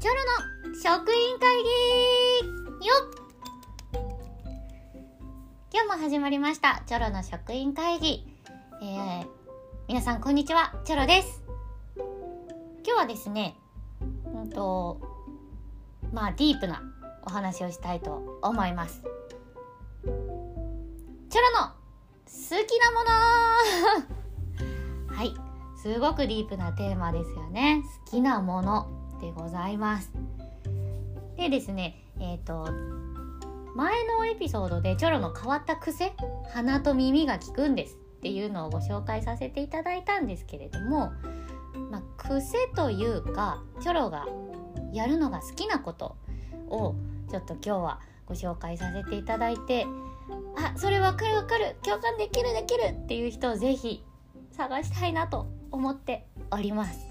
チョロの職員会議よ今日も始まりました。チョロの職員会議、えー、皆さんこんにちは。チョロです。今日はですねうんとまあディープなお話をしたいと思います。チョロの好きなもの。はい。すごくディープなテーマですよね。好きなもの。でございますでですねえっ、ー、と前のエピソードでチョロの変わった癖鼻と耳が効くんですっていうのをご紹介させていただいたんですけれども、まあ、癖というかチョロがやるのが好きなことをちょっと今日はご紹介させていただいてあそれわかるわかる共感できるできるっていう人をぜひ探したいなと思っております。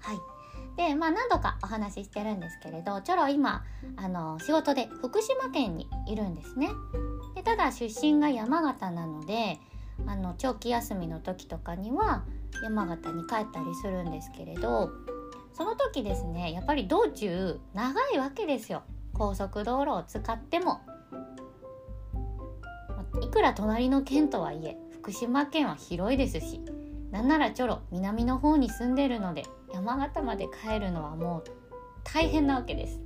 はい。でまあ何度かお話ししてるんですけれどチョロ今あの仕事で福島県にいるんですね。でただ出身が山形なのであの長期休みの時とかには山形に帰ったりするんですけれどその時ですねやっぱり道中長いわけですよ。高速道路を使っても。いくら隣の県とはいえ福島県は広いですしなんならちょろ南の方に住んでるので山形まで帰るのはもう大変なわけです。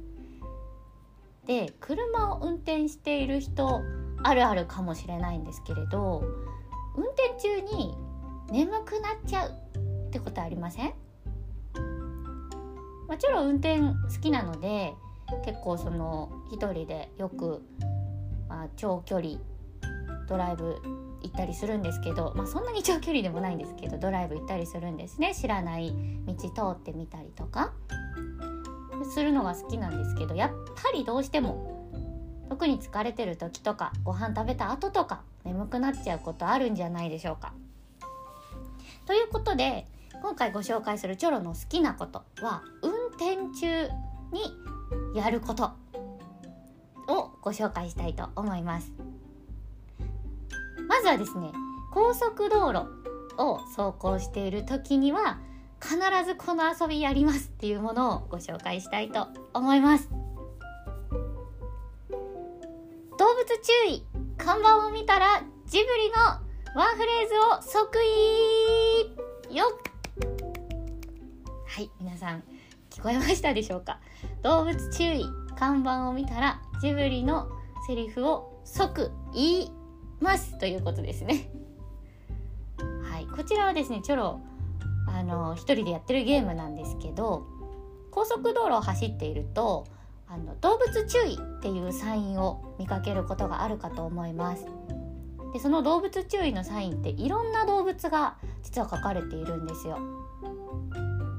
で車を運転している人あるあるかもしれないんですけれど運転中に眠くなっちゃうってことありません？もちろん運転好きなので結構その一人でよく、まあ、長距離ドライブ行ったりするんですけど、まあ、そんなに長距離でもないんですけどドライブ行ったりするんですね知らない道通ってみたりとかするのが好きなんですけどやっぱりどうしても特に疲れてる時とかご飯食べた後とか眠くなっちゃうことあるんじゃないでしょうか。ということで今回ご紹介するチョロの好きなことは運転中にやることをご紹介したいと思います。まずはですね高速道路を走行している時には必ずこの遊びやりますっていうものをご紹介したいと思います。動物注意看板を見たらジブリのワンフレーズを即位よはい皆さん聞こえましたでしょうか？動物注意看板を見たらジブリのセリフを即言いますということですね。はい、こちらはですねチョロあの一人でやってるゲームなんですけど高速道路を走っているとあの動物注意っていうサインを見かけることがあるかと思います。でその動物注意のサインっていろんな動物が実は書かれているんですよ。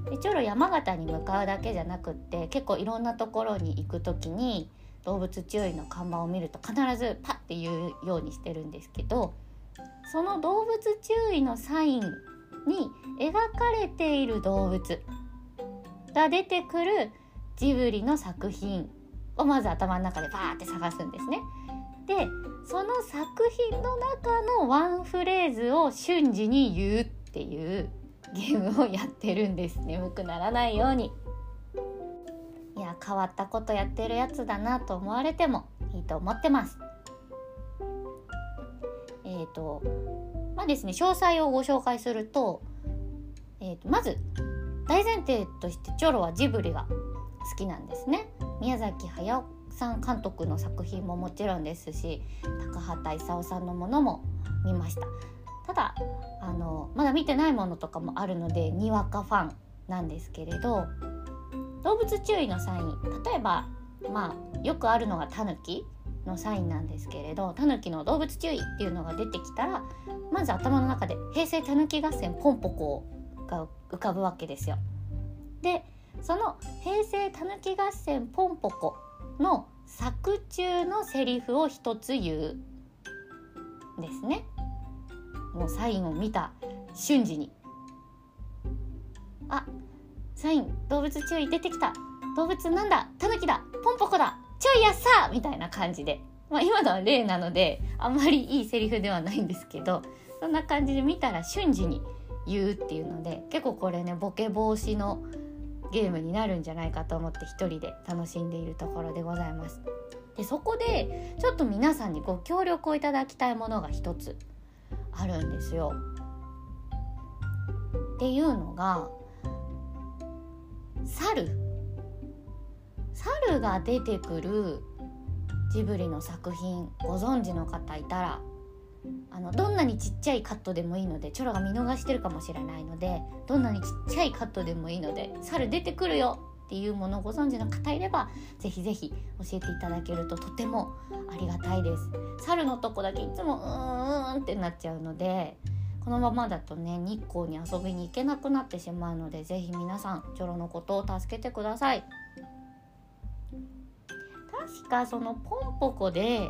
でチョロ山形に向かうだけじゃなくって結構いろんなところに行く時に動物注意の看板を見ると必ずパッて言うようにしてるんですけどその動物注意のサインに描かれている動物が出てくるジブリの作品をまず頭の中でバーって探すんですね。でその作品の中のワンフレーズを瞬時に言うっていうゲームをやってるんです眠くならないように。変わったことやってるやつだなと思われてもいいと思ってます。えっ、ー、とまあですね詳細をご紹介すると,、えーと、まず大前提としてチョロはジブリが好きなんですね。宮崎駿さん監督の作品ももちろんですし高畑勲さんのものも見ましたただあのまだ見てないものとかもあるのでにわかファンなんですけれど動物注意のサイン例えばまあよくあるのがタヌキのサインなんですけれどタヌキの動物注意っていうのが出てきたらまず頭の中で平成タヌキ合戦ポンポコが浮かぶわけですよ。でその平成タヌキ合戦ポンポコの作中のセリフを一つ言うですね。もうサインを見た瞬時にあサイン動物注意出てきた。動物なんだタヌキだポンポコだちょいやっさみたいな感じで、まあ、今のは例なのであんまりいいセリフではないんですけどそんな感じで見たら瞬時に言うっていうので結構これねボケ防止のゲームになるんじゃないかと思って一人で楽しんでいるところでございます。でそこでちょっと皆さんにご協力をいただきたいものが一つあるんですよ。っていうのが猿。猿が出てくるジブリの作品ご存知の方いたらあのどんなにちっちゃいカットでもいいのでチョロが見逃してるかもしれないのでどんなにちっちゃいカットでもいいので猿出てくるよっていうものをご存知の方いればぜひぜひ教えていただけるととてもありがたいです。猿のとこだけいつもうーんってなっちゃうのでこのままだとね日光に遊びに行けなくなってしまうのでぜひ皆さんチョロのことを助けてください。確かそのポンポコで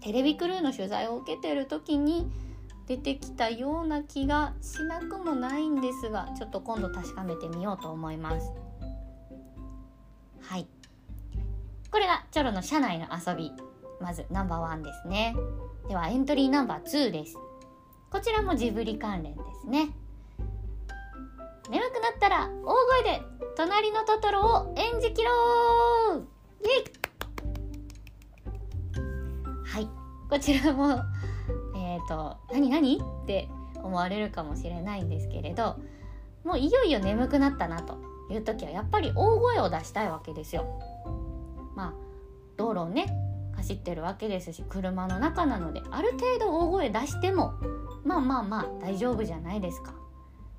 テレビクルーの取材を受けてる時に出てきたような気がしなくもないんですがちょっと今度確かめてみようと思います。はい。これがチョロの車内の遊び。まずナンバーワンですね。ではエントリーナンバー2です。こちらもジブリ関連ですね。眠くなったら大声で隣のトトロを演じきろう。イイ。はい。こちらもえっ、ー、と何何って思われるかもしれないんですけれどもういよいよ眠くなったなという時はやっぱり大声を出したいわけですよ。まあ道路をね走ってるわけですし車の中なのである程度大声出してもまあまあまあ大丈夫じゃないですか。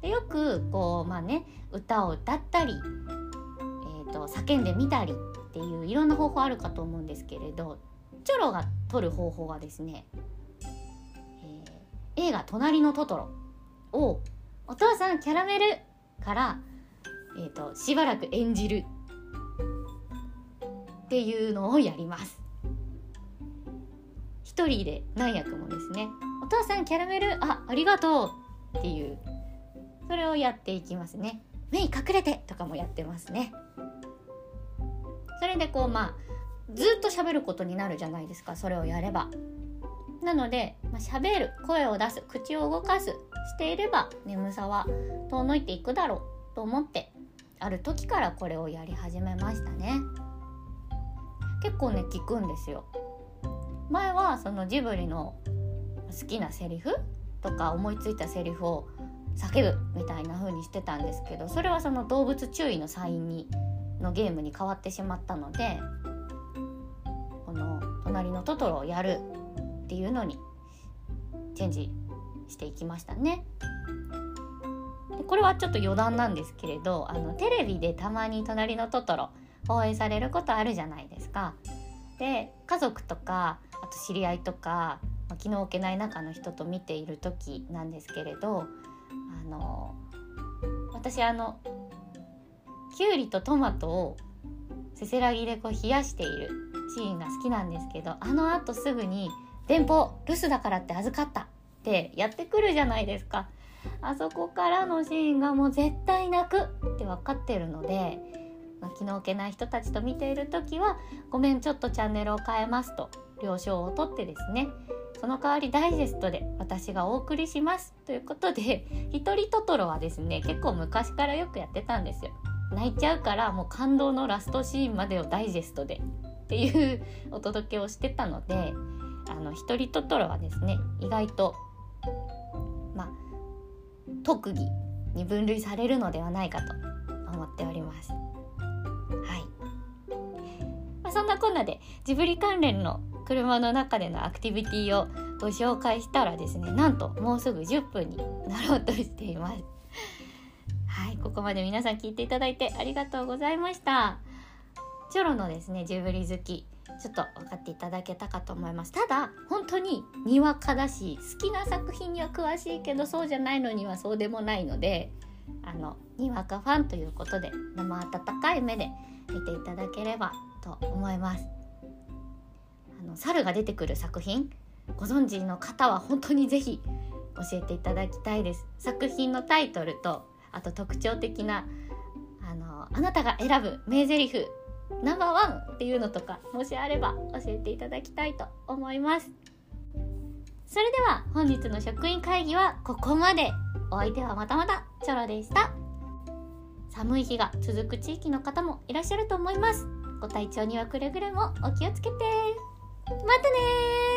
でよくこうまあね歌を歌ったり、えーと叫んでみたりっていういろんな方法あるかと思うんですけれどチョロが取る方法はですね、えー、映画「隣のトトロ」を「お父さんキャラメル」から、えーと、しばらく演じるっていうのをやります。一人で何役もですね「お父さんキャラメルあありがとう」っていうそれをやっていきますね。目隠れてとかもやってますね。それでこうまあずっと喋ることになるじゃないですかそれをやれば。なので、まあ、喋る声を出す口を動かすしていれば眠さは遠のいていくだろうと思ってある時からこれをやり始めましたね。結構ね聞くんですよ。前はそのジブリの好きなセリフとか思いついたセリフを叫ぶみたいな風にしてたんですけどそれはその動物注意のサインにのゲームに変わってしまったのでこの隣のトトロをやるっていうのにチェンジしていきましたね。でこれはちょっと余談なんですけれどあのテレビでたまに「隣のトトロ」放映されることあるじゃないですか。で家族とかあと知り合いとか、まあ、気の置けない中の人と見ている時なんですけれどあの私あのきゅうりとトマトをせせらぎでこう冷やしているシーンが好きなんですけどあのあとすぐに「電報留守だからって預かった」ってやってくるじゃないですか。あそこからのシーンがもう絶対泣くって分かってるので、気の置けない人たちと見ている時は「ごめんちょっとチャンネルを変えます」と了承を取ってですねその代わりダイジェストで私がお送りしますということで「一人トトロ」はですね結構昔からよくやってたんですよ。泣いちゃうからもう感動のラストシーンまでをダイジェストでっていうお届けをしてたのであの一人トトロはですね意外とまあ特技に分類されるのではないかと思っております。んなこんなでジブリ関連の車の中でのアクティビティをご紹介したらですねなんともうすぐ10分になろうとしています。はい、ここまで皆さん聞いていただいてありがとうございました。チョロのですねジブリ好きちょっと分かっていただけたかと思いますただ本当ににわかだし好きな作品には詳しいけどそうじゃないのにはそうでもないのであのにわかファンということで生温かい目で見ていただければと思います。あの猿が出てくる作品ご存知の方は本当にぜひ教えていただきたいです。作品のタイトルとあと特徴的なあのあなたが選ぶ名台詞ナンバーワンっていうのとかもしあれば教えていただきたいと思います。それでは本日の職員会議はここまで。お相手はまたまたチョロでした。寒い日が続く地域の方もいらっしゃると思います。ご体調にはくれぐれもお気をつけて。またね